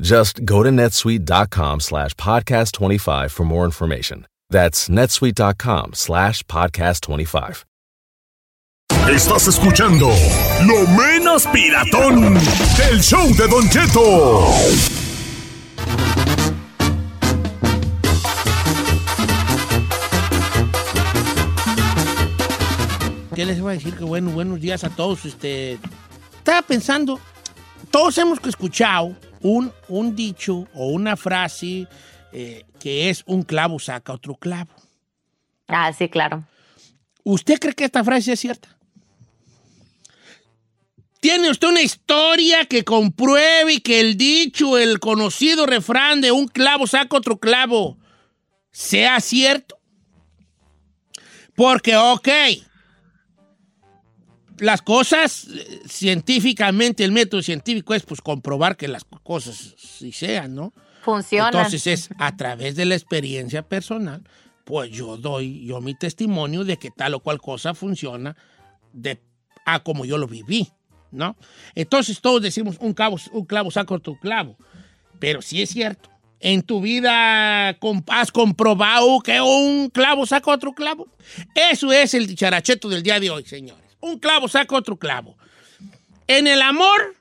Just go to netsuite.com slash podcast 25 for more information. That's netsuite.com slash podcast 25. Estás escuchando lo menos piratón del show de Don Cheto. ¿Qué les voy a decir? Que bueno, buenos días a todos. Este, estaba pensando, todos hemos escuchado un, un dicho o una frase eh, que es un clavo saca otro clavo. Ah, sí, claro. ¿Usted cree que esta frase es cierta? ¿Tiene usted una historia que compruebe que el dicho, el conocido refrán de un clavo saca otro clavo sea cierto? Porque, ok, las cosas científicamente, el método científico es pues comprobar que las cosas sí sean, ¿no? Funciona. Entonces es a través de la experiencia personal, pues yo doy yo mi testimonio de que tal o cual cosa funciona de a como yo lo viví, ¿no? Entonces todos decimos un, clavo, un clavo saca otro clavo, pero si es cierto. ¿En tu vida has comprobado que un clavo saca otro clavo? Eso es el dicharacheto del día de hoy, señores. Un clavo saca otro clavo. En el amor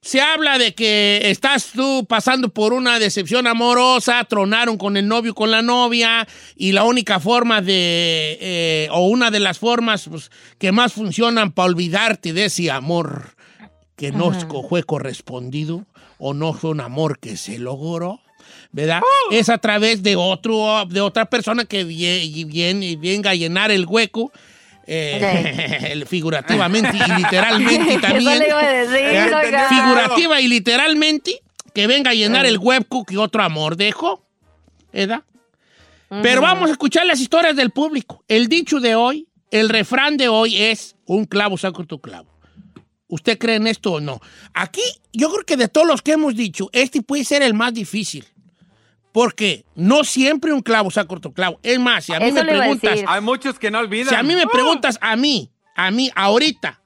se habla de que estás tú pasando por una decepción amorosa, tronaron con el novio, con la novia, y la única forma de, eh, o una de las formas pues, que más funcionan para olvidarte de ese amor que no fue correspondido o no fue un amor que se logró, ¿verdad? Es a través de otro, de otra persona que vie- viene, venga a llenar el hueco. Eh, figurativamente y literalmente Eso también. le iba a decir, ¿verdad? oiga. Figurativa y literalmente que venga a llenar el hueco que otro amor. ¿Verdad? Pero vamos a escuchar las historias del público. El dicho de hoy, el refrán de hoy es un clavo saca otro clavo. ¿Usted cree en esto o no? Aquí, yo creo que de todos los que hemos dicho, este puede ser el más difícil. Porque no siempre un clavo saca otro clavo. Es más, si a mí Eso me preguntas. Hay muchos que no olvidan. si a mí me preguntas a mí, a mí, ahorita,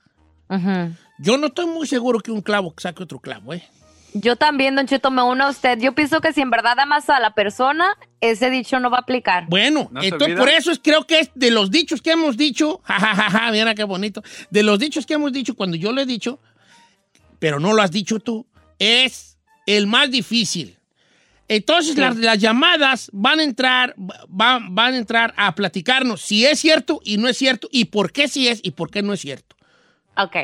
yo no estoy muy seguro que un clavo saque otro clavo, ¿eh? Yo también, Don Cheto, me uno a usted. Yo pienso que si en verdad amas a la persona, ese dicho no va a aplicar. Bueno, ¿No se entonces por eso es, creo que es de los dichos que hemos dicho, jajajaja, mira qué bonito, de los dichos que hemos dicho cuando yo lo he dicho, pero no lo has dicho tú, es el más difícil. Entonces las, las llamadas van a entrar, van, van a entrar a platicarnos si es cierto y no es cierto, y por qué sí es y por qué no es cierto. Ok.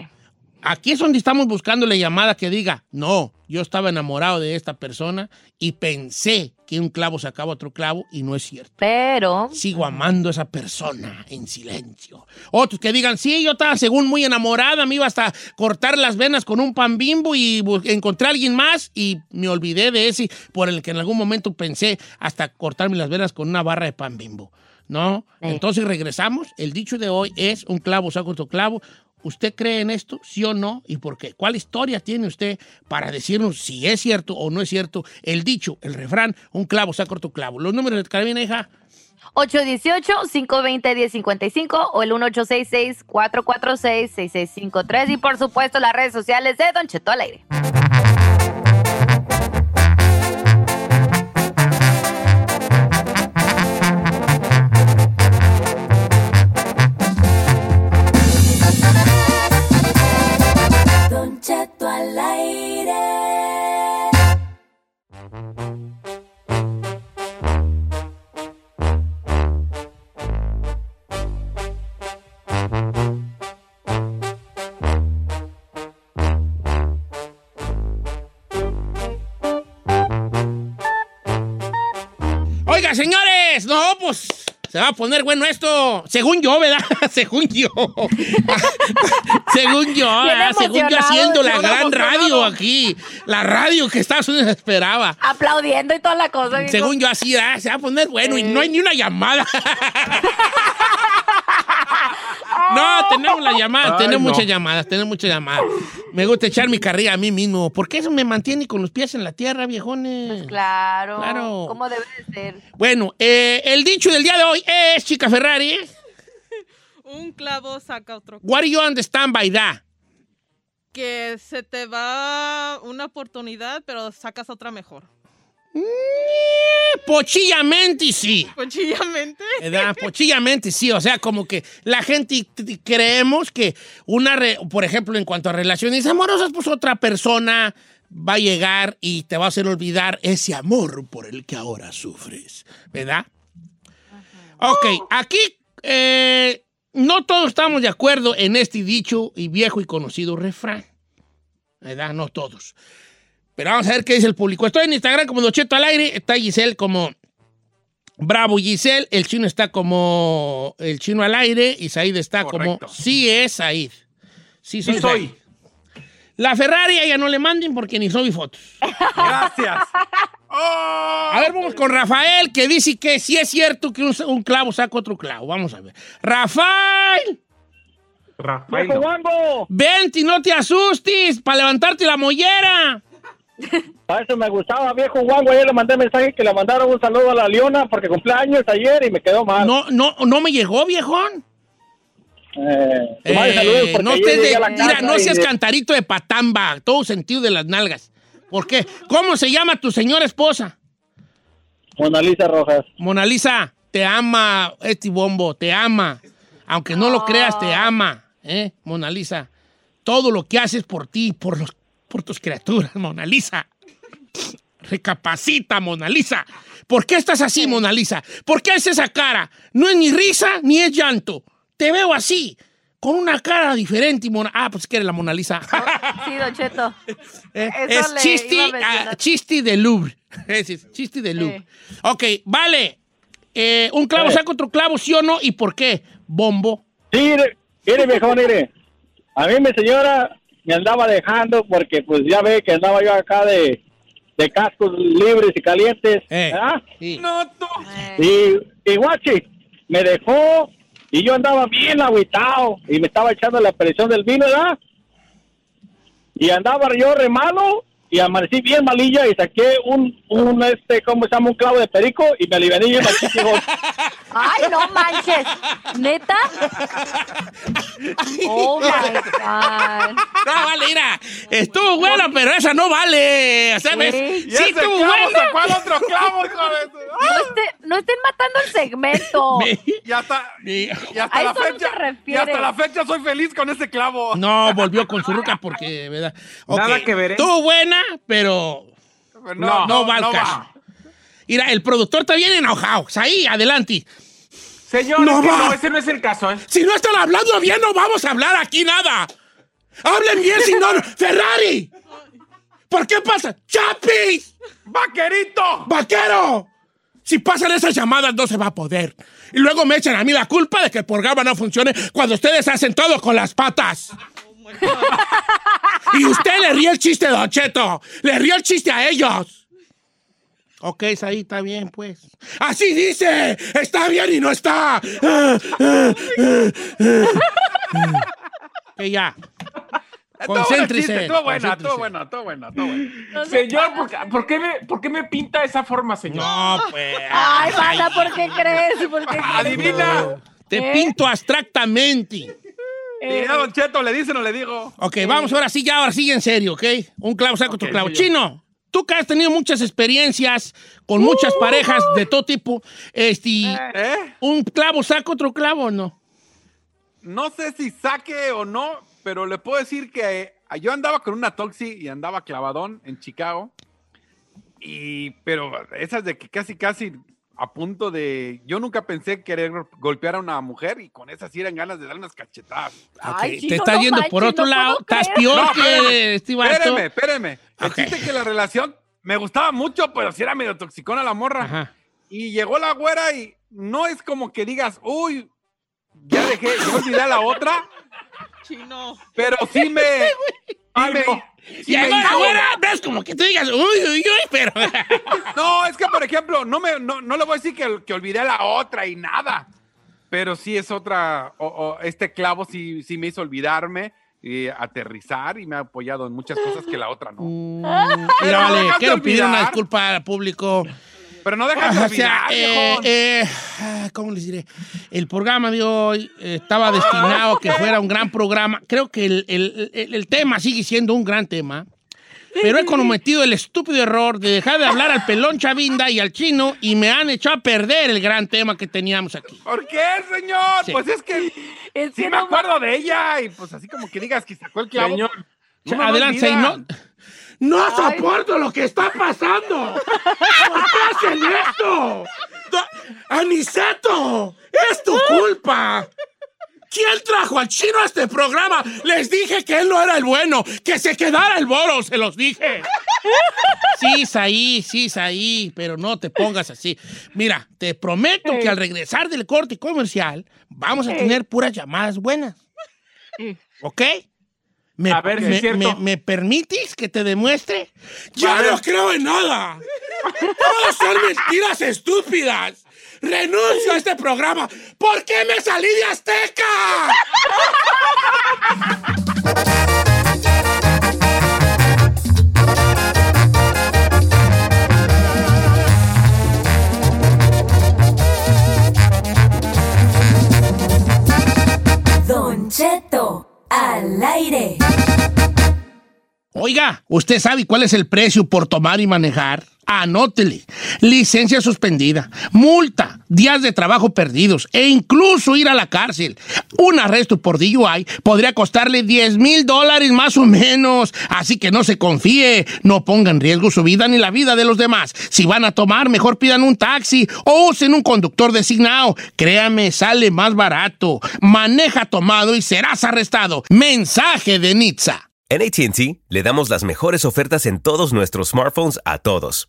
Aquí es donde estamos buscando la llamada que diga, no, yo estaba enamorado de esta persona y pensé que un clavo sacaba otro clavo y no es cierto. Pero. Sigo amando a esa persona en silencio. Otros que digan, sí, yo estaba según muy enamorada, me iba hasta cortar las venas con un pan bimbo y encontré a alguien más y me olvidé de ese por el que en algún momento pensé hasta cortarme las venas con una barra de pan bimbo. ¿No? Sí. Entonces regresamos. El dicho de hoy es un clavo saca otro clavo. ¿Usted cree en esto? ¿Sí o no? ¿Y por qué? ¿Cuál historia tiene usted para decirnos si es cierto o no es cierto el dicho, el refrán, un clavo saca otro clavo? Los números de carabina, hija. 818-520-1055 o el 1866-446-6653 y por supuesto las redes sociales de Don Cheto al aire. Se va a poner bueno esto. Según yo, ¿verdad? Según yo. Según yo. Según yo haciendo la gran radio aquí. La radio que Estados Unidos esperaba. Aplaudiendo y toda la cosa. Según yo así, ¿verdad? se va a poner bueno y no hay ni una llamada. No, tenemos la llamada, Ay, tenemos no. muchas llamadas, tenemos muchas llamadas. Me gusta echar mi carrilla a mí mismo, porque eso me mantiene con los pies en la tierra, viejones. Pues claro. Claro. Como debe de ser. Bueno, eh, el dicho del día de hoy es, chica Ferrari, Un clavo saca otro. what do you understand by that? Que se te va una oportunidad, pero sacas otra mejor. Pochillamente sí. Cuchillamente. ¿verdad? Pochillamente sí, o sea, como que la gente creemos que una, re- por ejemplo, en cuanto a relaciones amorosas, pues otra persona va a llegar y te va a hacer olvidar ese amor por el que ahora sufres, ¿verdad? Ok, aquí eh, no todos estamos de acuerdo en este dicho y viejo y conocido refrán, ¿verdad? No todos. Pero vamos a ver qué dice el público. Estoy en Instagram como Docheto al aire, está Giselle como Bravo Giselle, el chino está como el chino al aire y Said está Correcto. como sí es Said. Sí soy. Sí soy. Said. La Ferrari a ella no le manden porque ni soy fotos. Gracias. A ver, vamos con Rafael que dice que sí es cierto que un, un clavo saca otro clavo. Vamos a ver. Rafael, Rafael. vente y no te asustes para levantarte la mollera. A eso me gustaba, viejo Wango. Ayer le mandé mensaje que le mandaron un saludo a la Leona porque cumpleaños ayer y me quedó mal. No, no, no me llegó, viejón. Eh, Eh, no, estés de- mira, no seas de- cantarito de patamba, todo sentido de las nalgas. ¿Por qué? ¿Cómo se llama tu señora esposa? Mona Lisa Rojas. Mona Lisa, te ama este bombo, te ama. Aunque no lo creas, te ama, ¿eh? Mona Lisa. Todo lo que haces por ti, por, los, por tus criaturas, Mona Lisa. Recapacita, Mona Lisa. ¿Por qué estás así, Mona Lisa? ¿Por qué haces esa cara? No es ni risa ni es llanto. Te veo así, con una cara diferente. y Mona... Ah, pues que eres la Mona Lisa. Sí, Don Cheto. Eh, es chisti, ah, chisti de Louvre. Es chisti de Louvre. Ok, vale. Eh, un clavo Eh. saca otro clavo, ¿sí o no? ¿Y por qué? Bombo. Sí, mire, mire, mire. A mí mi señora me andaba dejando porque pues ya ve que andaba yo acá de, de cascos libres y calientes. Eh. ¿verdad? Sí. No, tú. Y, y guachi, me dejó y yo andaba bien agüitado y me estaba echando la presión del vino, ¿verdad? Y andaba yo re malo y amanecí bien malilla y saqué un, un este, ¿cómo se llama? Un clavo de perico y me aliviané bien. Ay, no manches. ¿Neta? Oh my God. No, vale, mira. Estuvo buena, pero esa no vale. O sea, ¿ves? Sí. Y Sí, ese estuvo clavo buena. sacó al otro clavo, hijo de su- No, esté- no estén matando el segmento. Y hasta, y hasta A la eso no fecha. se refiere. y hasta la fecha soy feliz con ese clavo. No, volvió con su ruca porque, ¿verdad? Nada que ver, ¿eh? Estuvo buena, pero No, no, va al caso. Mira, el productor está bien enojado. Ahí, adelante. Señor, No es no, ese no es el caso, ¿eh? Si no están hablando bien, no vamos a hablar aquí nada. Hablen bien, si no. ¡Ferrari! ¿Por qué pasa? ¡Chapis! ¡Vaquerito! ¡Vaquero! Si pasan esas llamadas, no se va a poder. Y luego me echan a mí la culpa de que el programa no funcione cuando ustedes hacen todo con las patas. Y usted le ríe el chiste, Don Cheto. Le ríe el chiste a ellos. Ok, ahí está bien, pues. Así dice. Está bien y no está. Ok, ya. Estuvo bueno el Concéntrese, Estuvo buena, estuvo bueno, estuvo bueno. Señor, ¿por qué, por qué me, por qué me pinta de esa forma, señor? No, pues. Ay, banda, ¿por qué crees? ¿Por qué crees? Adivina. Te ¿Eh? pinto abstractamente. Mira, Don Cheto, ¿le dice o no le digo? Ok, vamos ahora sí, ya, ahora sí en serio, ¿ok? Un clavo saca otro clavo. sí. Chino, tú que has tenido muchas experiencias con muchas Uh. parejas de todo tipo, este, ¿Eh? ¿un clavo saca otro clavo o no? No sé si saque o no, pero le puedo decir que eh, yo andaba con una toxi y andaba clavadón en Chicago. Y, pero esas de que casi, casi a punto de. Yo nunca pensé querer golpear a una mujer y con esas sí eran ganas de dar unas cachetadas. Ay, Ok, Chino, te estás no yendo por otro no lado, estás peor No, que espérame, este. Espéreme, espéreme. El Ok. chiste es que la relación me gustaba mucho, pero sí era medio toxicona la morra. Ajá. Y llegó la güera y no es como que digas, uy, ya dejé, ya olvidé a la otra, Chino. pero sí me. sí la hizo- güera, ves como que tú digas, uy, uy, uy, pero... No, es que por ejemplo, no, me, no, no le voy a decir que, que olvidé a la otra y nada. Pero sí es otra. o- o este clavo sí, sí me hizo olvidarme y aterrizar y me ha apoyado en muchas cosas que la otra no. Mira, Pero vale, quiero pedir una disculpa al público. Pero no dejas de O sea, olvidar, eh, eh, ah, ¿cómo les diré? El programa de hoy eh, estaba destinado a que fuera un gran programa. Creo que el, el- el- el tema sigue siendo un gran tema. Pero he cometido el estúpido error de dejar de hablar al pelón Chavinda y al chino y me han echado a perder el gran tema que teníamos aquí. ¿Por qué, señor? Sí. Pues es que Es sí que me no acuerdo de ella y pues así como que digas que sacó el clavo. Señor, no Adelante, olvida. No. Soporto lo que está pasando. ¿Por qué hacen esto? Aniceto, es tu culpa. ¿Quién trajo al chino a este programa? Les dije que él no era el bueno, que se quedara el boro, se los dije. Sí, Saí, sí, Saí, pero no te pongas así. Mira, te prometo que al regresar del corte comercial vamos a tener puras llamadas buenas. ¿Ok? ¿Me, A ver si es cierto. me- me permites que te demuestre? ¡Ya no creo en nada! ¡Todas son mentiras estúpidas! ¡Renuncio a este programa! ¿Por qué me salí de Azteca? Don Cheto, al aire. Oiga, ¿usted sabe cuál es el precio por tomar y manejar? Anótele. Licencia suspendida, multa, días de trabajo perdidos e incluso ir a la cárcel. Un arresto por DUI podría costarle 10 mil dólares más o menos. Así que no se confíe, no ponga en riesgo su vida ni la vida de los demás. Si van a tomar, mejor pidan un taxi o usen un conductor designado. Créame, sale más barato. Maneja tomado y serás arrestado. Mensaje de Nitza. En ATT le damos las mejores ofertas en todos nuestros smartphones a todos.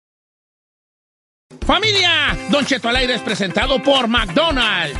Familia, Don Cheto al aire es presentado por McDonald's.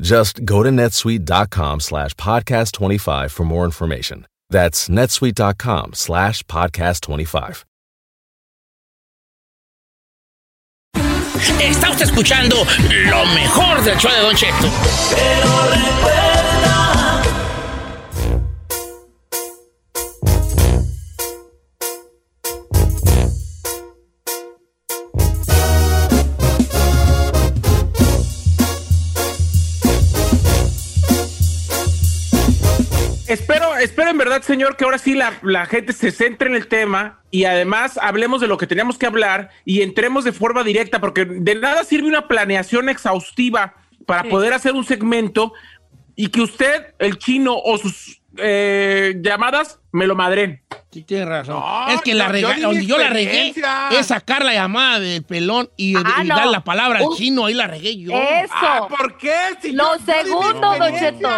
Just go to netsuite.com slash podcast 25 for more information. That's netsuite.com slash podcast 25. Está usted escuchando lo mejor del show de Don Cheto. Pero recuerda. En verdad, señor, que ahora sí la, la gente se centre en el tema y además hablemos de lo que teníamos que hablar y entremos de forma directa, porque de nada sirve una planeación exhaustiva para Sí. poder hacer un segmento y que usted, el chino o sus eh, llamadas me lo madren. Sí, tiene razón. No, es que la rega- yo donde yo la regué es sacar la llamada del pelón y, Ah, y no. dar la palabra al Uh, chino, ahí la regué yo. Eso. Ah, ¿Por qué? Si Lo yo- segundo, Don. Cheto.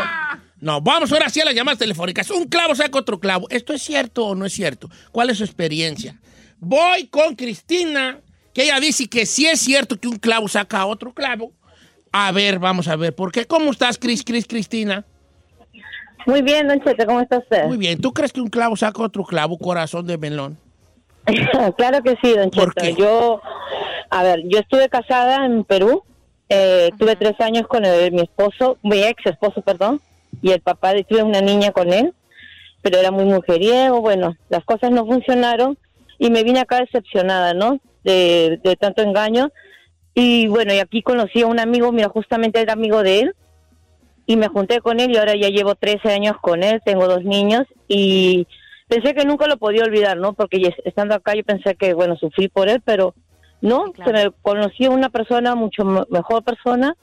No, vamos ahora sí a las llamadas telefónicas. Un clavo saca otro clavo. ¿Esto es cierto o no es cierto? ¿Cuál es su experiencia? Voy con Cristina, que ella dice que sí es cierto que un clavo saca otro clavo. A ver, vamos a ver. ¿Por qué? ¿Cómo estás, Cris, Cris, Cristina? Muy bien, Don Cheto, ¿cómo está usted? Muy bien. ¿Tú crees que un clavo saca otro clavo, corazón de melón? claro que sí, Don ¿Por Cheto. qué? Yo, a ver, yo estuve casada en Perú, eh, tuve tres años con el- mi esposo, mi ex esposo, perdón, y el papá de tuve una niña con él, pero era muy mujeriego, bueno, las cosas no funcionaron y me vine acá decepcionada, ¿no? De, de tanto engaño. Y bueno, y aquí conocí a un amigo, mira, justamente era amigo de él, y me junté con él y ahora ya llevo 13 años con él, tengo dos niños y pensé que nunca lo podía olvidar, ¿no? Porque estando acá yo pensé que, bueno, sufrí por él, pero no, se me conocí a una persona, mucho me- mejor persona,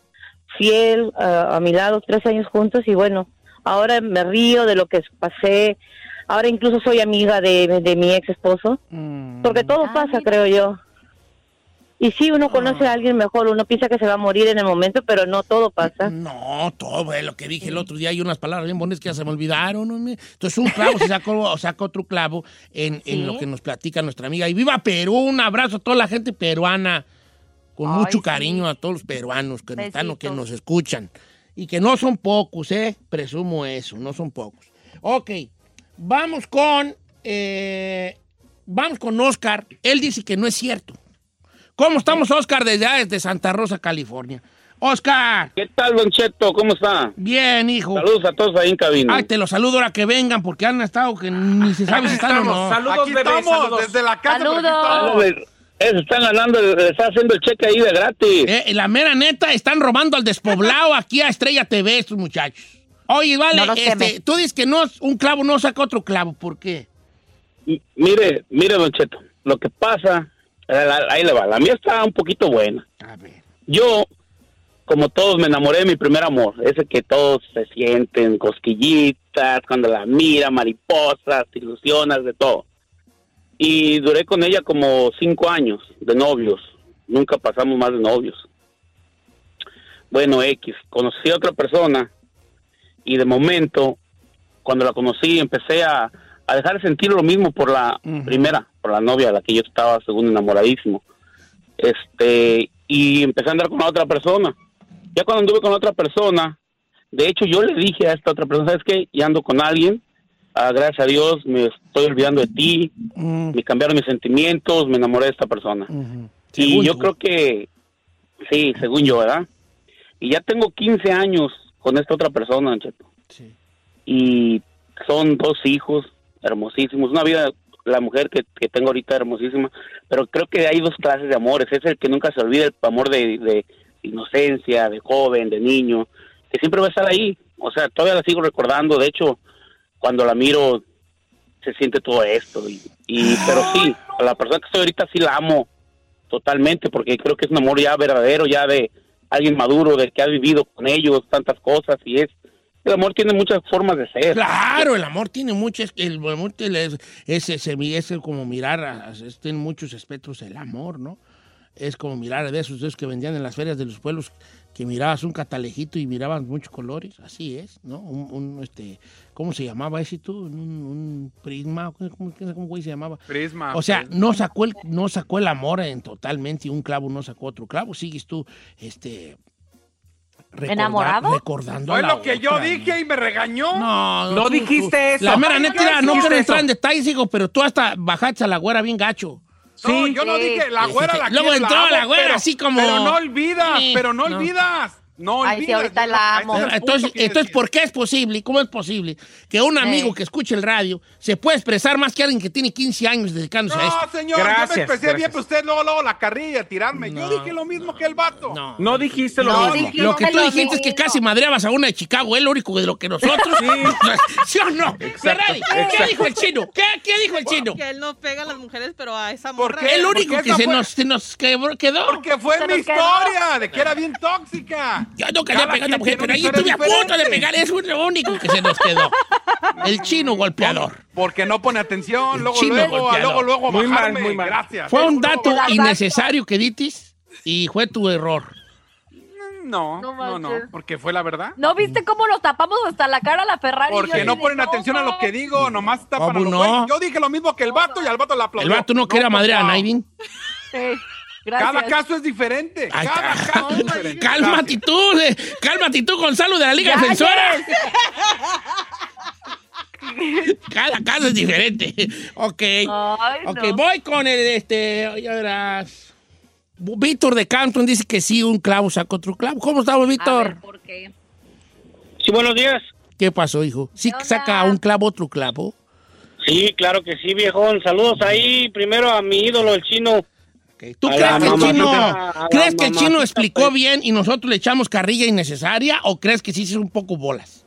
fiel a, a mi lado, tres años juntos y bueno, ahora me río de lo que pasé, ahora incluso soy amiga de, de mi ex esposo, porque todo Ah, pasa, creo yo. Y sí, uno conoce a alguien mejor, uno piensa que se va a morir en el momento, pero no todo pasa. No, todo es lo que dije el otro día. Hay unas palabras bien bonitas que ya se me olvidaron. Entonces, un clavo se sacó, otro clavo en, en lo que nos platica nuestra amiga. Y viva Perú, un abrazo a toda la gente peruana. Con Ay, mucho sí. cariño a todos los peruanos que, nos están, que nos escuchan. Y que no son pocos, ¿eh? Presumo eso, no son pocos. Ok, vamos con. eh, vamos con Oscar. Él dice que no es cierto. ¿Cómo estamos, Oscar, desde, desde Santa Rosa, California? Oscar. ¿Qué tal, Don Cheto? ¿Cómo está? Bien, hijo. Saludos a todos ahí en cabina. Ay, te los saludo ahora que vengan porque han estado que ni se sabe si están o no. Saludos, Aquí bebé, estamos, saludos. desde la casa. Saludos. Eh, están ganando, le está haciendo el cheque ahí de gratis. Eh, la mera neta, están robando al despoblado aquí a Estrella TV estos muchachos. Oye, vale, No este, tú dices que no, un clavo no saca otro clavo. ¿Por qué? M- Mire, mire, Don Cheto, lo que pasa, la- ahí le va, la mía está un poquito buena. A ver. Yo, como todos, me enamoré de mi primer amor, ese que todos se sienten cosquillitas, cuando la mira, mariposas, te ilusionas, de todo. Y duré con ella como cinco años de novios, nunca pasamos más de novios. Bueno, X, conocí a otra persona y de momento, cuando la conocí, empecé a, a dejar de sentir lo mismo por la primera, por la novia, a la que yo estaba según enamoradísimo. Este, y empecé a andar con la otra persona. Ya cuando anduve con la otra persona, de hecho yo le dije a esta otra persona, ¿sabes qué? Ya ando con alguien, ah, gracias a Dios me estoy olvidando de ti, Mm, me cambiaron mis sentimientos, me enamoré de esta persona. Y yo tú. creo que, sí, según yo, ¿verdad? Y ya tengo 15 años con esta otra persona, Cheto. Sí. Y son dos hijos hermosísimos. Una vida, la mujer que, que tengo ahorita hermosísima. Pero creo que hay dos clases de amores. Es el que nunca se olvida, el amor de, de, inocencia, de joven, de niño, que siempre va a estar ahí. O sea, todavía la sigo recordando. De hecho, cuando la miro, se siente todo esto. Y, y- pero sí, a la persona que estoy ahorita sí la amo totalmente, porque creo que es un amor ya verdadero, ya de alguien maduro, de que ha vivido con ellos tantas cosas. Y es, el amor tiene muchas formas de ser. Claro, el amor tiene muchos, el amor es, es, es- es como mirar, a- muchos espectros el amor, ¿no? Es como mirar de esos, de esos que vendían en las ferias de los pueblos, que mirabas un catalejito y mirabas muchos colores, así es, ¿no? Un, un, este, ¿cómo se llamaba ese tú? Un, un prisma, ¿cómo, cómo, cómo güey se llamaba? Prisma. O sea, no sacó el, no sacó el amor en totalmente y un clavo no sacó otro clavo. Sigues tú, este. recorda- ¿Enamorado? Recordando Fue a la lo que yo dije y me regañó. No, No tú- dijiste tú- eso. La mera neta, no no quiero entrar en detalles, hijo, pero tú hasta bajaste a la güera bien gacho. No, yo no dije, la Sí, güera sí, la sí. Luego quiero, entró amo, la güera pero- así como- Pero no olvidas, Sí, pero no, no. olvidas. No olvidas. Ay, sí, ahorita la amo. Es Entonces, entonces. ¿por qué es posible? ¿Cómo es posible que un amigo Sí. que escuche el radio se pueda expresar más que alguien que tiene 15 años dedicándose a esto? No, señor, yo me expresé bien, pero usted luego, luego la carrilla, tirarme. Yo No. dije lo mismo que el vato. No. No dijiste lo No, mismo. dije- Lo que tú Lo dijiste es que casi madreabas a una de Chicago, es lo único de lo que nosotros. Sí. ¿Sí o no? ¿qué exacto. dijo el chino? ¿Qué, qué dijo el chino? Que él no pega a las mujeres, pero a esa ¿Por morra. qué? El único que se nos, se nos quebró- quedó. Porque fue mi historia de que era bien tóxica. Yo no quería pegar a la mujer, pero ahí estuve a punto de diferente. pegar. Es lo único que se nos quedó. El chino golpeador. Porque no pone atención, luego, chino luego, golpeador. luego, luego, Muy mal, bajarme. muy mal. Gracias. Fue un dato innecesario que ditis y fue tu error. No, No no, no, porque fue la verdad. ¿No viste cómo nos tapamos hasta la cara a la Ferrari? Porque no ponen atención a lo que digo, nomás tapan a ¿Cómo lo no? Yo dije lo mismo que el vato y al vato la aplaudió. El vato no quiere a madre a papá. Naidin. Sí, gracias. Cada caso es diferente. Ay, Cada ca- caso es diferente. Cálmate tú, eh, cálmate tú, Gonzalo de la Liga Ya, Defensora. Cada caso es diferente. Ok. Ay, ok, no. voy con el, este, ya verás. Víctor de Canton dice que sí, un clavo saca otro clavo. ¿Cómo estamos, A ver, Víctor? ¿por qué? Sí, buenos días. ¿Qué pasó, hijo? ¿Sí saca un clavo otro clavo? Sí, claro que sí, viejón. Saludos ahí primero a mi ídolo, el chino. ¿Tú A crees que el chino, crees que el chino explicó pues. bien y nosotros le echamos carrilla innecesaria o crees que sí es un poco bolas?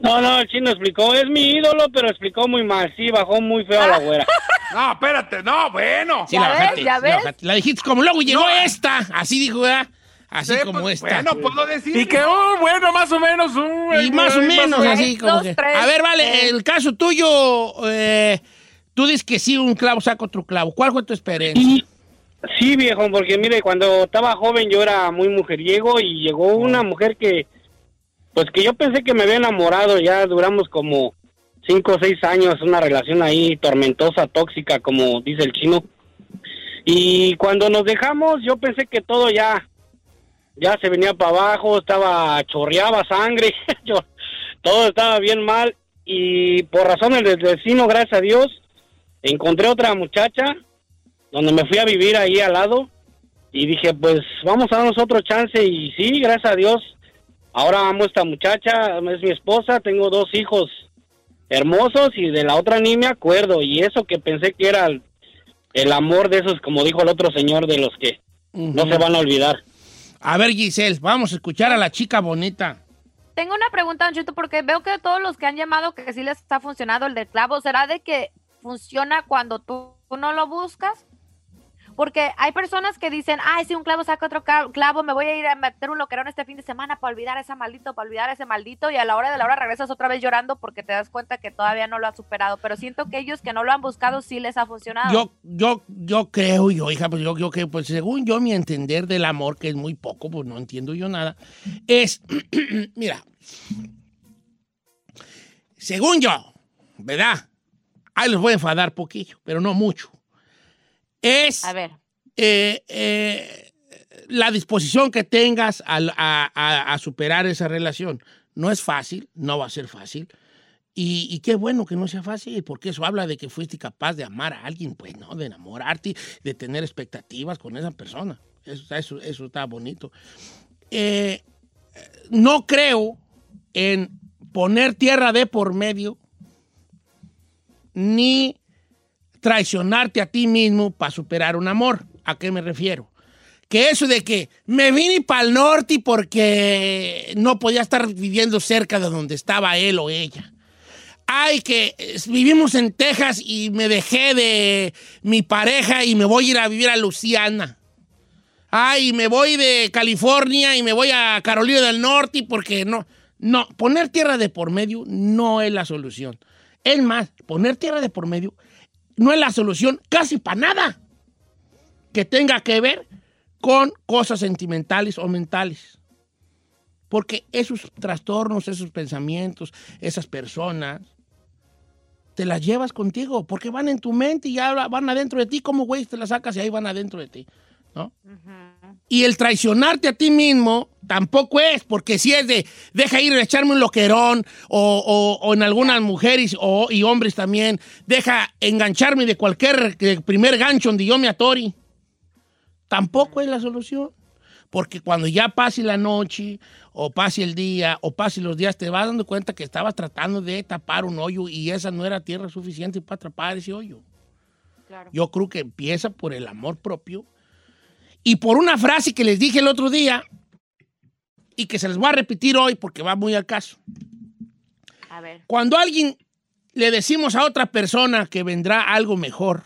No, no, el chino explicó. Es mi ídolo, pero explicó muy mal. Sí, bajó muy feo a la güera. No, espérate, no, bueno. Sí, ¿Ya la ves? bajaste. ¿Ya sí, la bajaste. La dijiste como luego llegó esta. Así dijo, ¿verdad? Así Sí, como pues, esta. Bueno, puedo decir. Y que, oh, bueno, más o menos. uh, y más o menos así como Dos, que- tres, A ver, vale, el caso tuyo, eh, tú dices que sí, un clavo saca otro clavo. ¿Cuál fue tu experiencia? Sí, viejo, porque mire, cuando estaba joven yo era muy mujeriego y llegó una mujer que, pues que yo pensé que me había enamorado. Ya duramos como cinco o seis años, una relación ahí tormentosa, tóxica, como dice el chino. Y cuando nos dejamos, yo pensé que todo ya, ya se venía para abajo, estaba, chorreaba sangre, yo- todo estaba bien mal. Y por razones del destino, gracias a Dios, encontré otra muchacha donde me fui a vivir ahí al lado y dije, pues vamos a darnos otro chance y sí, gracias a Dios, ahora amo a esta muchacha, es mi esposa, tengo dos hijos hermosos y de la otra ni me acuerdo y eso que pensé que era el, el amor de esos, como dijo el otro señor, de los que no se van a olvidar. A ver, Giselle, vamos a escuchar a la chica bonita. Tengo una pregunta, Don Cheto, porque veo que todos los que han llamado que sí les está funcionando el del clavo, ¿será de que funciona cuando tú no lo buscas? Porque hay personas que dicen, ay, si un clavo saca otro clavo, me voy a ir a meter un loquerón este fin de semana para olvidar a ese maldito, para olvidar a ese maldito, y a la hora de la hora regresas otra vez llorando porque te das cuenta que todavía no lo has superado. Pero siento que ellos que no lo han buscado sí les ha funcionado. Yo, yo, yo creo, yo, hija, pues yo creo que, pues según yo, mi entender del amor, que es muy poco, pues no entiendo yo nada, es, mira, según yo, ¿verdad? Ahí les voy a enfadar poquillo, pero no mucho. Es A ver. eh, eh, la disposición que tengas a, a- a superar esa relación. No es fácil, no va a ser fácil. Y, y qué bueno que no sea fácil, porque eso habla de que fuiste capaz de amar a alguien, pues, ¿no? De enamorarte, de tener expectativas con esa persona. Eso, está- eso, eso está bonito. Eh, no creo en poner tierra de por medio ni traicionarte a ti mismo para superar un amor. ¿A qué me refiero? que eso de que me vine para el norte porque no podía estar viviendo cerca de donde estaba él o ella. Ay, que eh, vivimos en Texas y me dejé de mi pareja y me voy a ir a vivir a Luciana. Ay, me voy de California y me voy a Carolina del Norte porque no. No, poner tierra de por medio no es la solución. Es más, poner tierra de por medio no es la solución casi para nada que tenga que ver con cosas sentimentales o mentales. Porque esos trastornos, esos pensamientos, esas personas, te las llevas contigo, porque van en tu mente y ya van adentro de ti. ¿Cómo, güey, te las sacas y ahí van adentro de ti? ¿No? Y el traicionarte a ti mismo tampoco es, porque si es de deja ir a echarme un loquerón, o, o- o en algunas mujeres o, y hombres también, deja engancharme de cualquier primer gancho donde yo me atori. Tampoco es la solución. Porque cuando ya pase la noche, o pase el día, o pase los días, te vas dando cuenta que estabas tratando de tapar un hoyo y esa no era tierra suficiente para atrapar ese hoyo. Yo creo que empieza por el amor propio y por una frase que les dije el otro día y que se les voy a repetir hoy porque va muy al caso. A ver. Cuando a alguien le decimos a otra persona que vendrá algo mejor,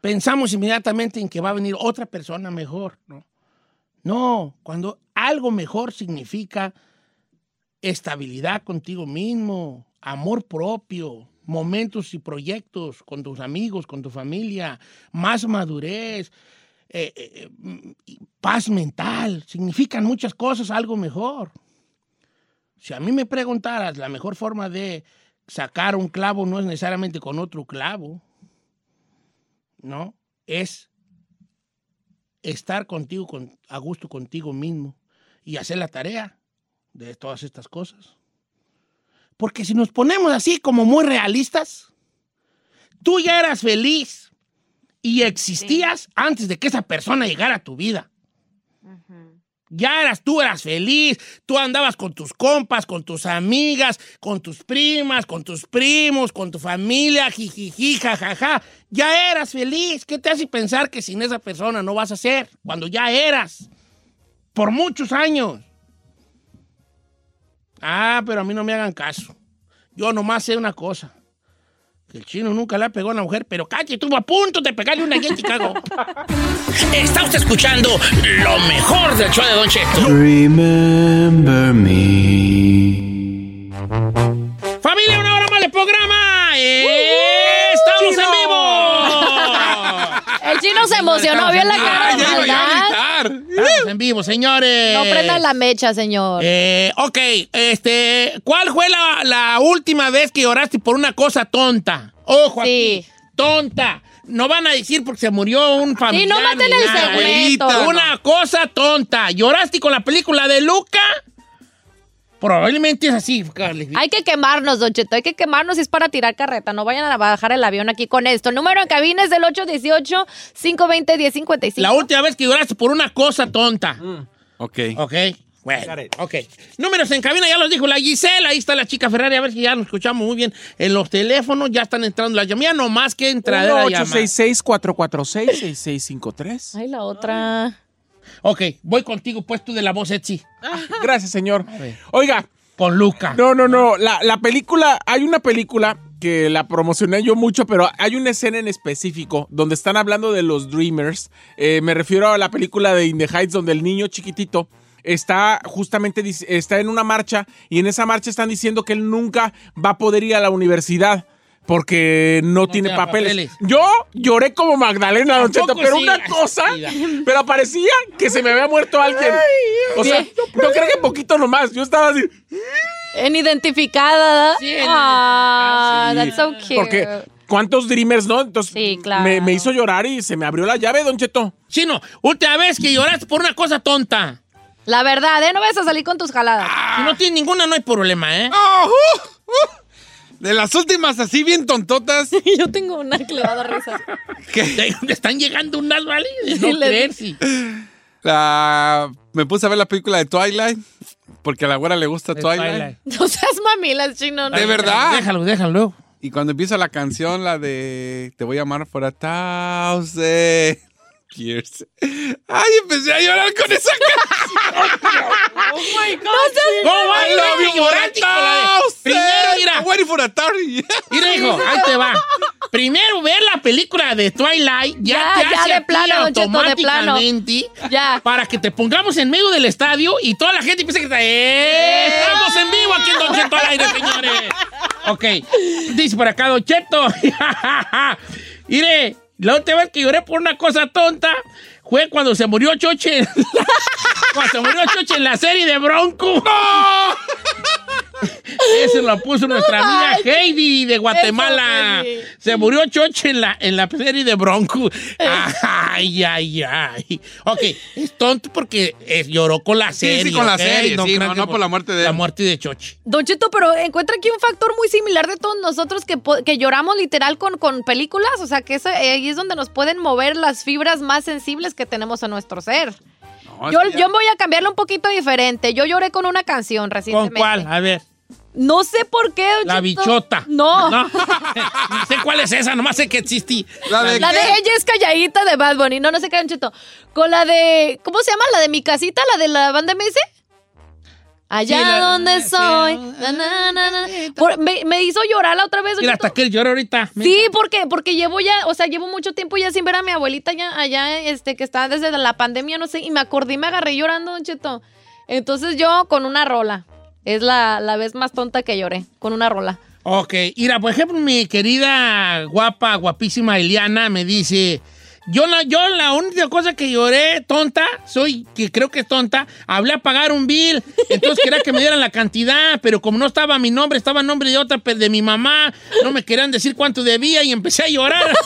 pensamos inmediatamente en que va a venir otra persona mejor, ¿no? No, cuando algo mejor significa estabilidad contigo mismo, amor propio, momentos y proyectos con tus amigos, con tu familia, más madurez, eh, eh, y paz mental, significan muchas cosas algo mejor. Si a mí me preguntaras, la mejor forma de sacar un clavo no es necesariamente con otro clavo, ¿no? Es estar contigo con- a gusto contigo mismo y hacer la tarea de todas estas cosas. Porque si nos ponemos así como muy realistas, tú ya eras feliz y existías antes de que esa persona llegara a tu vida. Ya eras, tú eras feliz, tú andabas con tus compas, con tus amigas, con tus primas, con tus primos, con tu familia, jijiji, jajaja. Ya eras feliz. ¿Qué te hace pensar que sin esa persona no vas a ser? Cuando ya eras. Por muchos años. Ah, pero a mí no me hagan caso. Yo nomás sé una cosa. El chino nunca le pegó a una mujer, pero Cachi estuvo a punto de pegarle una allá en Chicago. Está usted escuchando lo mejor del show de Don Cheto. Remember me. Familia, una hora más de programa. ¡Eh! ¡Estamos en vivo! El chino se emocionó, vio la cara de maldad. Estamos en vivo, señores. No prendan la mecha, señor. Eh, ok, este, ¿cuál fue la, la última vez que lloraste por una cosa tonta? Ojo aquí, tonta. No van a decir porque se murió un familiar. no maten el segmento. Una cosa tonta. ¿Lloraste con la película de Luca? Probablemente es así, Carly. Hay que quemarnos, Don Cheto, hay que quemarnos y es para tirar carreta. No vayan a bajar el avión aquí con esto. Número en cabina es del 818-520-1055. La última vez que lloraste por una cosa tonta. Ok. Ok. Bueno, ok. Números en cabina, ya los dijo la Gisela. Ahí está la chica Ferrari. A ver si ya nos escuchamos muy bien en los teléfonos. Ya están entrando las llamadas. No más que entradera de llamadas. 1-866-446-6653. Ay, la otra. Ok, voy contigo, pues tú de la voz, Etsy. Gracias, señor. Oiga. Con Luca. No, no, no. La, la película, hay una película que la promocioné yo mucho, pero hay una escena en específico donde están hablando de los Dreamers. Eh, me refiero a la película de In the Heights, donde el niño chiquitito está justamente está en una marcha y en esa marcha están diciendo que él nunca va a poder ir a la universidad. Porque no, tiene tiene papeles. papeles. Yo lloré como Magdalena, Don Cheto, Tampoco pero sí. una cosa, pero parecía que se me había muerto alguien. O sea, Bien. yo creo que poquito nomás. Yo estaba así. En identificada. Sí, en Ah, Sí, that's so cute. Porque ¿cuántos Dreamers, no? Entonces Sí, claro. me, me hizo llorar y se me abrió la llave, Don Cheto. Chino, última vez que lloraste por una cosa tonta. La verdad, ¿eh? No vas a salir con tus jaladas. Si no tienes ninguna, no hay problema, ¿eh? Oh, uh, uh. De las últimas así bien tontotas. Yo tengo una que le va a dar risa. Te están llegando unas, ¿vale? No creer, sí. La... Me puse a ver la película de Twilight. Porque a la güera le gusta De Twilight. Twilight. No seas mamilas, chino. De verdad. Déjalo, déjalo. Y cuando empieza la canción, la de Te voy a amar for a thousand. Pierce. Ay, empecé a llorar con esa canción. Oh my God. ¿Cómo va? I love you, Morata. Primero, mira. Waiting for a tardy. Mira, hijo, ahí te va. Primero ver la película de Twilight ya, Ya, te ya, hace de plano, Cheto, de plano. automáticamente Ya. para que te pongamos en medio del estadio y toda la gente empieza a gritar ¡Eh! ¡Estamos en vivo aquí en Don Cheto al aire, señores! Ok, dice por acá Don Cheto. Mire, la última vez que lloré por una cosa tonta fue cuando se murió Choche. cuando se murió Choche en la serie de Bronco. Ese lo puso nuestra amiga Heidi de Guatemala. Heidi. Se murió Choche en la, en la serie de Bronco. Ay, ay, ay. Ok, es tonto porque eh, lloró con la Sí, serie. sí, con la serie, sí, crean no, no por la muerte de La él. muerte de Choche. Don Cheto, pero encuentra aquí un factor muy similar de todos nosotros que, que lloramos literal con, con películas. O sea, que eso, eh, ahí es donde nos pueden mover las fibras más sensibles que tenemos en nuestro ser. No, Yo, yo voy a cambiarlo un poquito diferente. Yo lloré con una canción ¿Con recientemente. cuál? A ver. No sé por qué. La bichota. No. No. No sé cuál es esa, nomás sé que existí. La de- La de ella es calladita de Bad Bunny. No, no sé qué, Cheto. Con la de. ¿Cómo se llama? La de mi casita, la de la banda MS. Allá Sí, la- donde sí, soy. Na, na, na, na. Por- me, me hizo llorar la otra vez. Mira, hasta que él llora ahorita. Sí, porque, porque llevo ya, o sea, llevo mucho tiempo ya sin ver a mi abuelita ya allá, este, que está desde la pandemia, no sé, y me acordé y me agarré llorando, Don Cheto. Entonces yo con una rola. Es la, la vez más tonta que lloré, con una rola. Ok, mira, por ejemplo, mi querida, guapa, guapísima Eliana me dice, yo la, yo la única cosa que lloré tonta, soy, que creo que es tonta, hablé a pagar un bill, entonces quería que me dieran la cantidad, pero como no estaba mi nombre, estaba el nombre de otra, de mi mamá, no me querían decir cuánto debía y empecé a llorar.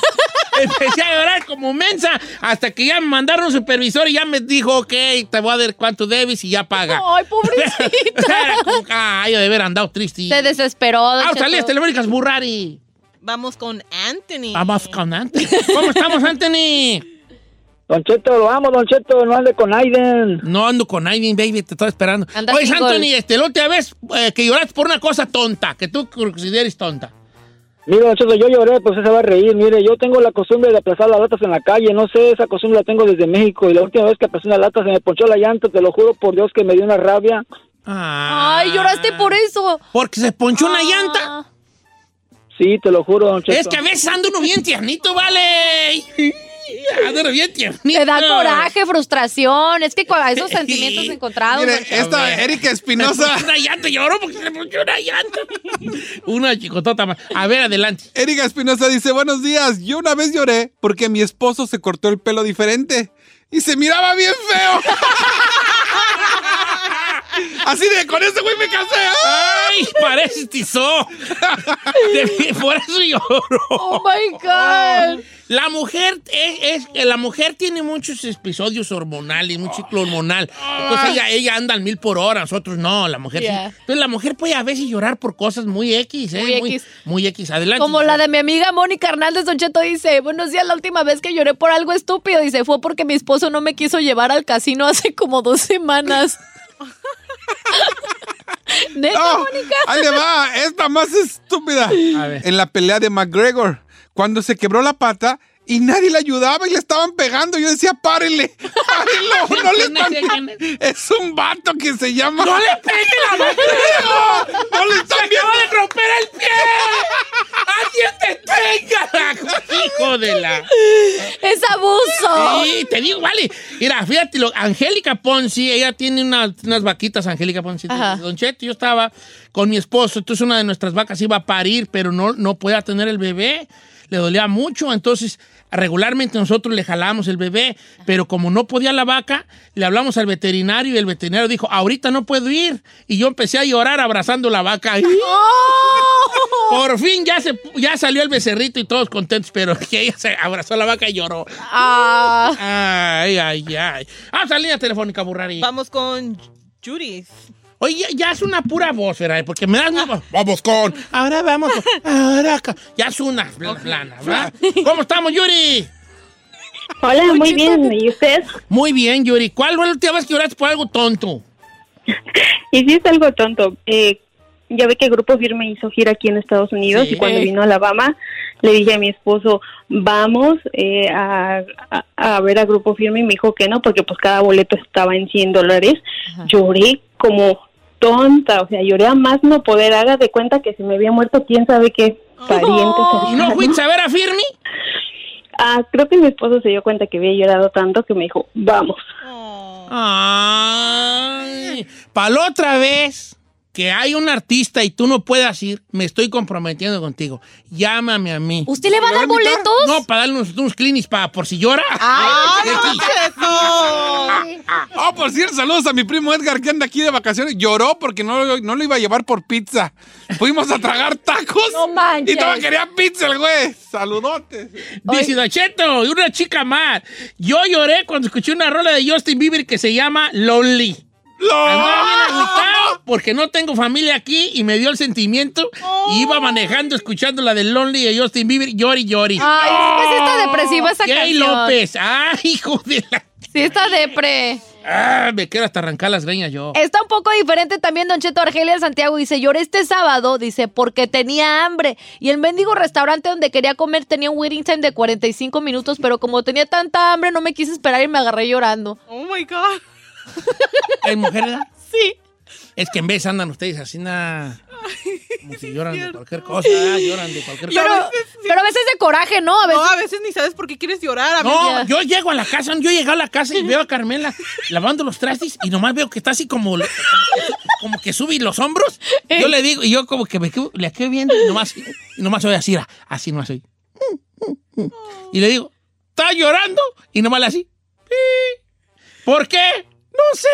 Empecé a llorar como mensa hasta que ya me mandaron un supervisor y ya me dijo, ok, te voy a dar cuánto debes y ya paga. Ay, pobrecita. Como, ay, de haber andado triste. Se desesperó, Ah, Cheto. salí telefónicas Burrari. Vamos con Anthony. Vamos con Anthony. ¿Cómo estamos, Anthony? Don Cheto, lo amo, Don Cheto, no ande con Aiden. No ando con Aiden, baby, te estoy esperando. Anda Oye. Anthony, este, la última vez eh, que lloraste por una cosa tonta, que tú consideres tonta. Mire, Don Cheto, yo lloré, pues se va a reír. Mire, yo tengo la costumbre de aplazar las latas en la calle. No sé, esa costumbre la tengo desde México. Y la última vez que aplacé una lata se me ponchó la llanta. Te lo juro por Dios que me dio una rabia. Ay, lloraste por eso. Porque se ponchó una Ah. llanta. Sí, te lo juro, Don Cheto. Es que a veces ando uno bien tiernito, vale. Uno bien tiernito. Te da coraje, frustración. Es que con esos sentimientos encontrados. Mire, Don Cheto. esta Erika Espinosa. Una llanta, lloró porque se le ponchó una llanta. una chicotota más. A ver, adelante. Erika Espinosa dice, buenos días, yo una vez lloré porque mi esposo se cortó el pelo diferente y se miraba bien feo. Así de, con ese güey me casé. ¡Ay! Parece tizó. De- Por eso lloró. Oh my God. La mujer es, es- la mujer tiene muchos episodios hormonales, mucho ciclo hormonal. Entonces ella, ella anda al mil por hora, nosotros no, la mujer sí. Entonces la mujer puede a veces llorar por cosas muy X, ¿eh? Muy Muy, X. muy X. Adelante. Como la de mi amiga Mónica Hernández Don Cheto dice, buenos días, la última vez que lloré por algo estúpido, dice, fue porque mi esposo no me quiso llevar al casino hace como dos semanas. ¿Neta, No, Mónica? ahí le va, esta más estúpida. A ver. En la pelea de McGregor, cuando se quebró la pata y nadie le ayudaba y le estaban pegando, yo decía, párenle, párenlo, no le ¿Quién es están... es? Un vato que se llama... ¡No le pegue la McGregor! ¡No le están ¡Se viendo! de romper el pie! ¡Alguien detenga! ¡Hijo de la... Es abuso. Sí, te digo, vale. Mira, fíjate, lo- Angélica Ponzi, ella tiene unas, unas vaquitas, Angélica Ponzi. Ajá. Don Cheto, yo estaba con mi esposo, entonces una de nuestras vacas iba a parir, pero no, no podía tener el bebé. Le dolía mucho, entonces regularmente nosotros le jalamos el bebé, pero como no podía la vaca, le hablamos al veterinario y el veterinario dijo, ahorita no puedo ir. Y yo empecé a llorar abrazando la vaca. ¡Oh! Por fin ya, se, ya salió el becerrito y todos contentos, pero que ella se abrazó a la vaca y lloró. Ah, Ay, ay, ay. Vamos a la línea telefónica, Burrari. Vamos con Judith. Oye, ya, ya es una pura voz, ¿verdad? Porque me das una... Vamos con... Ahora vamos con... Ahora ca- Ya es una pl- plana, ¿verdad? ¿Cómo estamos, Yuri? Hola, muy bien. ¿Y usted? Muy bien, Yuri. ¿Cuál fue la última vez que lloraste por algo tonto? Y sí es algo tonto. Eh, ya ve que Grupo Firme hizo gira aquí en Estados Unidos Sí. y cuando vino a Alabama Le dije a mi esposo, vamos eh, a, a- a ver a Grupo Firme y me dijo que no, porque pues cada boleto estaba en 100 dólares. Lloré como tonta, o sea, lloré a más no poder. Haga de cuenta que se me había muerto quién sabe qué parientes. ¿Y no fuiste a ver a Firme? Ah, creo que mi esposo se dio cuenta que había llorado tanto que me dijo, vamos. Ay, para la otra vez que hay un artista y tú no puedas ir, me estoy comprometiendo contigo. Llámame a mí. ¿Usted le va a dar boletos? No, para darle unos, unos clinics para por si llora. ¡Ay, Oh, por cierto, saludos a mi primo Edgar que anda aquí de vacaciones. Lloró porque no, no lo iba a llevar por pizza. Fuimos a tragar tacos. No manches. Y todavía quería pizza el güey. Saludotes. Dice Don Cheto, y una chica más. Yo lloré cuando escuché una rola de Justin Bieber que se llama Lonely. Andaba bien agüitado porque no tengo familia aquí y me dio el sentimiento y iba manejando escuchando la de Lonely de Justin Bieber, llori, llori. Ay, es que sí está depresiva esa Gay canción. López. Ay, hijo de la... Sí está depre. Ah, me quiero hasta arrancar las greñas yo. Está un poco diferente también Don Cheto Argelia Santiago. Dice, lloré este sábado, dice, porque tenía hambre. Y el mendigo restaurante donde quería comer tenía un waiting time de 45 minutos, pero como tenía tanta hambre no me quise esperar y me agarré llorando. Oh my God. ¿Es mujer, verdad? Sí. Es que en vez andan ustedes así, na, como si lloran de cualquier cosa, lloran de cualquier Pero, cosa. pero a veces de coraje, ¿no? A veces, No, a veces ni sabes por qué quieres llorar. A No, yo llego a la casa, yo llego a la casa y veo a Carmela lavando los trastes y nomás veo que está así como, como, que, como que sube los hombros. Yo le digo, y yo como que me quedo, le quedo viendo y nomás, y nomás soy así, así nomás soy. Y le digo, ¿está llorando? Y nomás le así. ¿Por qué? No sé.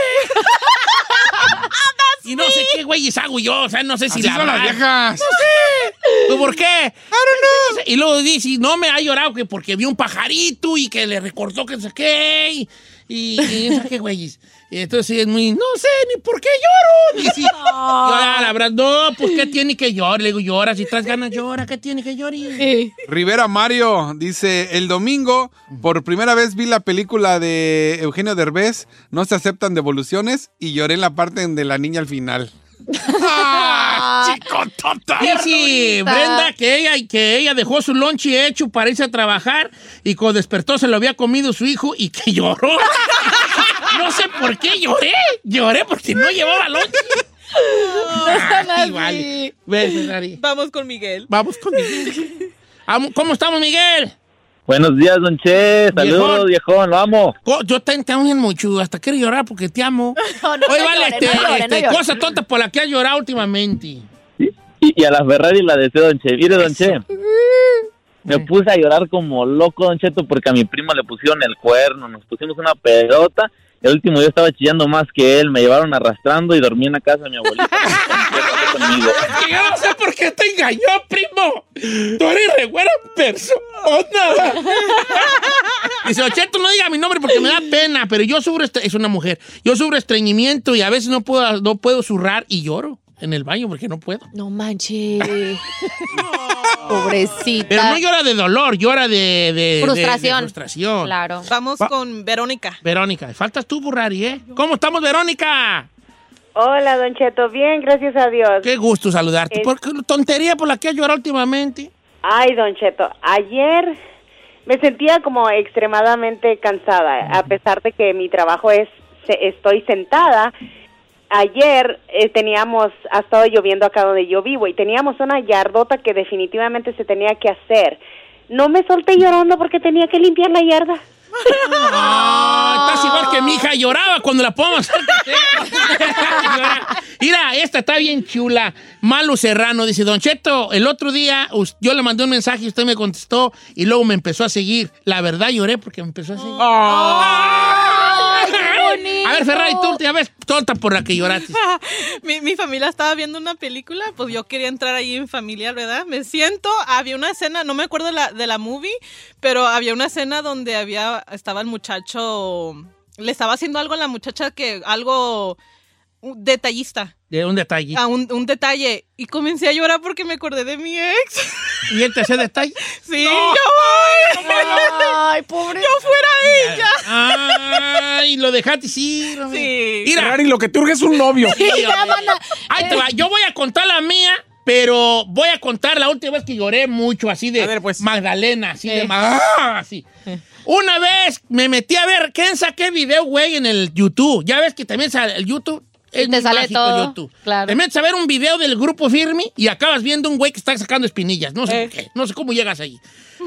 y no sé qué güeyes hago yo, o sea, no sé si Así la son las viejas. No sé. ¿Tú ¿Por qué? No sé. Y luego dice, no me ha llorado que porque vio un pajarito y que le recordó que no sé qué. Y, y, y no sé qué güeyes. Y entonces es muy, no sé ni por qué lloro. Dice, yo, ah, la verdad, no, pues qué tiene que llorar. Le digo, llora, si traes ganas, llora, ¿qué tiene que llorar? Rivera Mario dice, el domingo por primera vez vi la película de Eugenio Derbez, no se aceptan devoluciones y lloré en la parte de la niña al final. ¡Ah, chico tota! Dice Brenda que ella, que ella dejó su lonche hecho para irse a trabajar y cuando despertó se lo había comido su hijo y que lloró. no sé por qué lloré. Lloré porque no llevaba lonche. Vale. Ferrari. Vamos con Miguel. Vamos con Miguel. ¿Cómo estamos, Miguel? Buenos días, Don Che. Saludos, viejón. Lo amo. Yo te, te amo mucho, hasta quiero llorar porque te amo. no Oye, llore, vale, no este, llore, no este, cosa tonta por la que has llorado últimamente. Y, y a la Ferrari la deseo, Don Che. Mire, Don Che. Me puse a llorar como loco, Don Cheto, porque a mi primo le pusieron el cuerno. Nos pusimos una pelota. El último yo estaba chillando más que él. Me llevaron arrastrando y dormí en la casa de mi abuelita. conmigo. Es que yo no sé por qué te engañó, primo. Tú eres re buena persona. Dice, Ocheto, no diga mi nombre porque me da pena, pero yo sufro, es una mujer, yo sufro estreñimiento y a veces no puedo, no puedo zurrar y lloro en el baño porque no puedo. No manches. Pobrecita. Pero no llora de dolor, llora de, de- Frustración. de frustración. Claro. Vamos Va- con Verónica. Verónica, faltas tú, Burrari, ¿eh? ¿Cómo estamos, Verónica? Hola, Don Cheto. Bien, gracias a Dios. Qué gusto saludarte. Es- ¿Por qué tontería por la que has llorado últimamente? Ay, Don Cheto, ayer me sentía como extremadamente cansada, a pesar de que mi trabajo es, se- estoy sentada. Ayer eh, teníamos, ha estado lloviendo acá donde yo vivo y teníamos una yardota que definitivamente se tenía que hacer. No me solté llorando porque tenía que limpiar la yarda. Ah, estás igual que mi hija, lloraba cuando la podemos hacer. Mira, esta está bien chula. Malo Serrano dice, Don Cheto, el otro día yo le mandé un mensaje y usted me contestó y luego me empezó a seguir. La verdad lloré porque me empezó a seguir. A ver, Ferrari, tú última vez tonta por la que lloraste. mi, mi familia estaba viendo una película, pues yo quería entrar ahí en familiar, ¿verdad? Me siento, había una escena, no me acuerdo la, de la movie, pero había una escena donde había, estaba el muchacho, le estaba haciendo algo a la muchacha que, algo un detallista. De un detalle. A un, un detalle. Y comencé a llorar porque me acordé de mi ex. ¿Y él te hacía detalle? Sí, yo. Ay, pobre. Yo fuera ella. Ay, lo dejaste, sí. Sí. Mira, Ferrari, lo que te urge es un novio. Sí, hombre. Ahí te va. Yo voy a contar la mía Pero voy a contar la última vez que lloré mucho, así de Magdalena, así de Eh. ¡Ah! así. Una vez me metí a ver, ¿quién saqué video, güey, en el YouTube? Ya ves que también sale el YouTube. Es te muy sale mágico todo, YouTube. claro. Te metes a ver un video del grupo Firme y acabas viendo un güey que está sacando espinillas. No Eh. sé por qué, no sé cómo llegas ahí.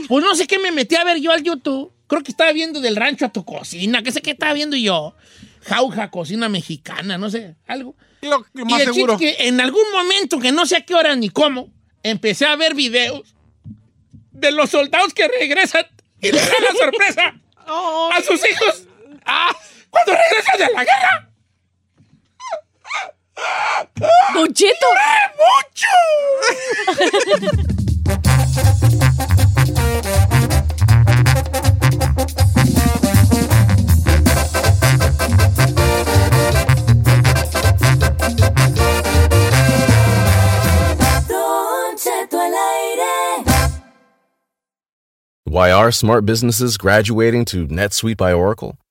Pues no sé qué me metí a ver yo al YouTube. Creo que estaba viendo del rancho a tu cocina. ¿Qué sé qué estaba viendo yo? Jauja, cocina mexicana, no sé, algo. Lo, lo más y el seguro. que en algún momento, que no sé a qué hora ni cómo, empecé a ver videos de los soldados que regresan y les dan la sorpresa a sus hijos ah, cuando regresan de la guerra. ¡Don Cheto! mucho! Don Cheto al aire. Why are smart businesses graduating to NetSuite by Oracle?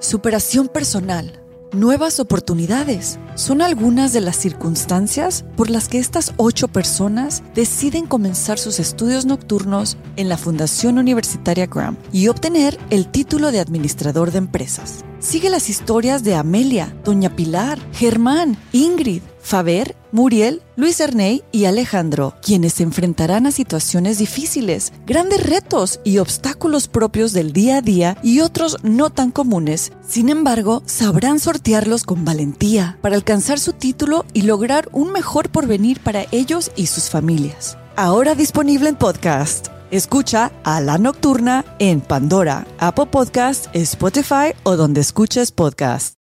superación personal, nuevas oportunidades son algunas de las circunstancias por las que estas ocho personas deciden comenzar sus estudios nocturnos en la Fundación Universitaria Graham y obtener el título de administrador de empresas. Sigue las historias de Amelia, Doña Pilar, Germán, Ingrid, Faber, Muriel, Luis Erney y Alejandro, quienes se enfrentarán a situaciones difíciles, grandes retos y obstáculos propios del día a día y otros no tan comunes. Sin embargo, sabrán sortearlos con valentía para alcanzar su título y lograr un mejor porvenir para ellos y sus familias. Ahora disponible en podcast. Escucha a La Nocturna en Pandora, Apple Podcast, Spotify o donde escuches podcast.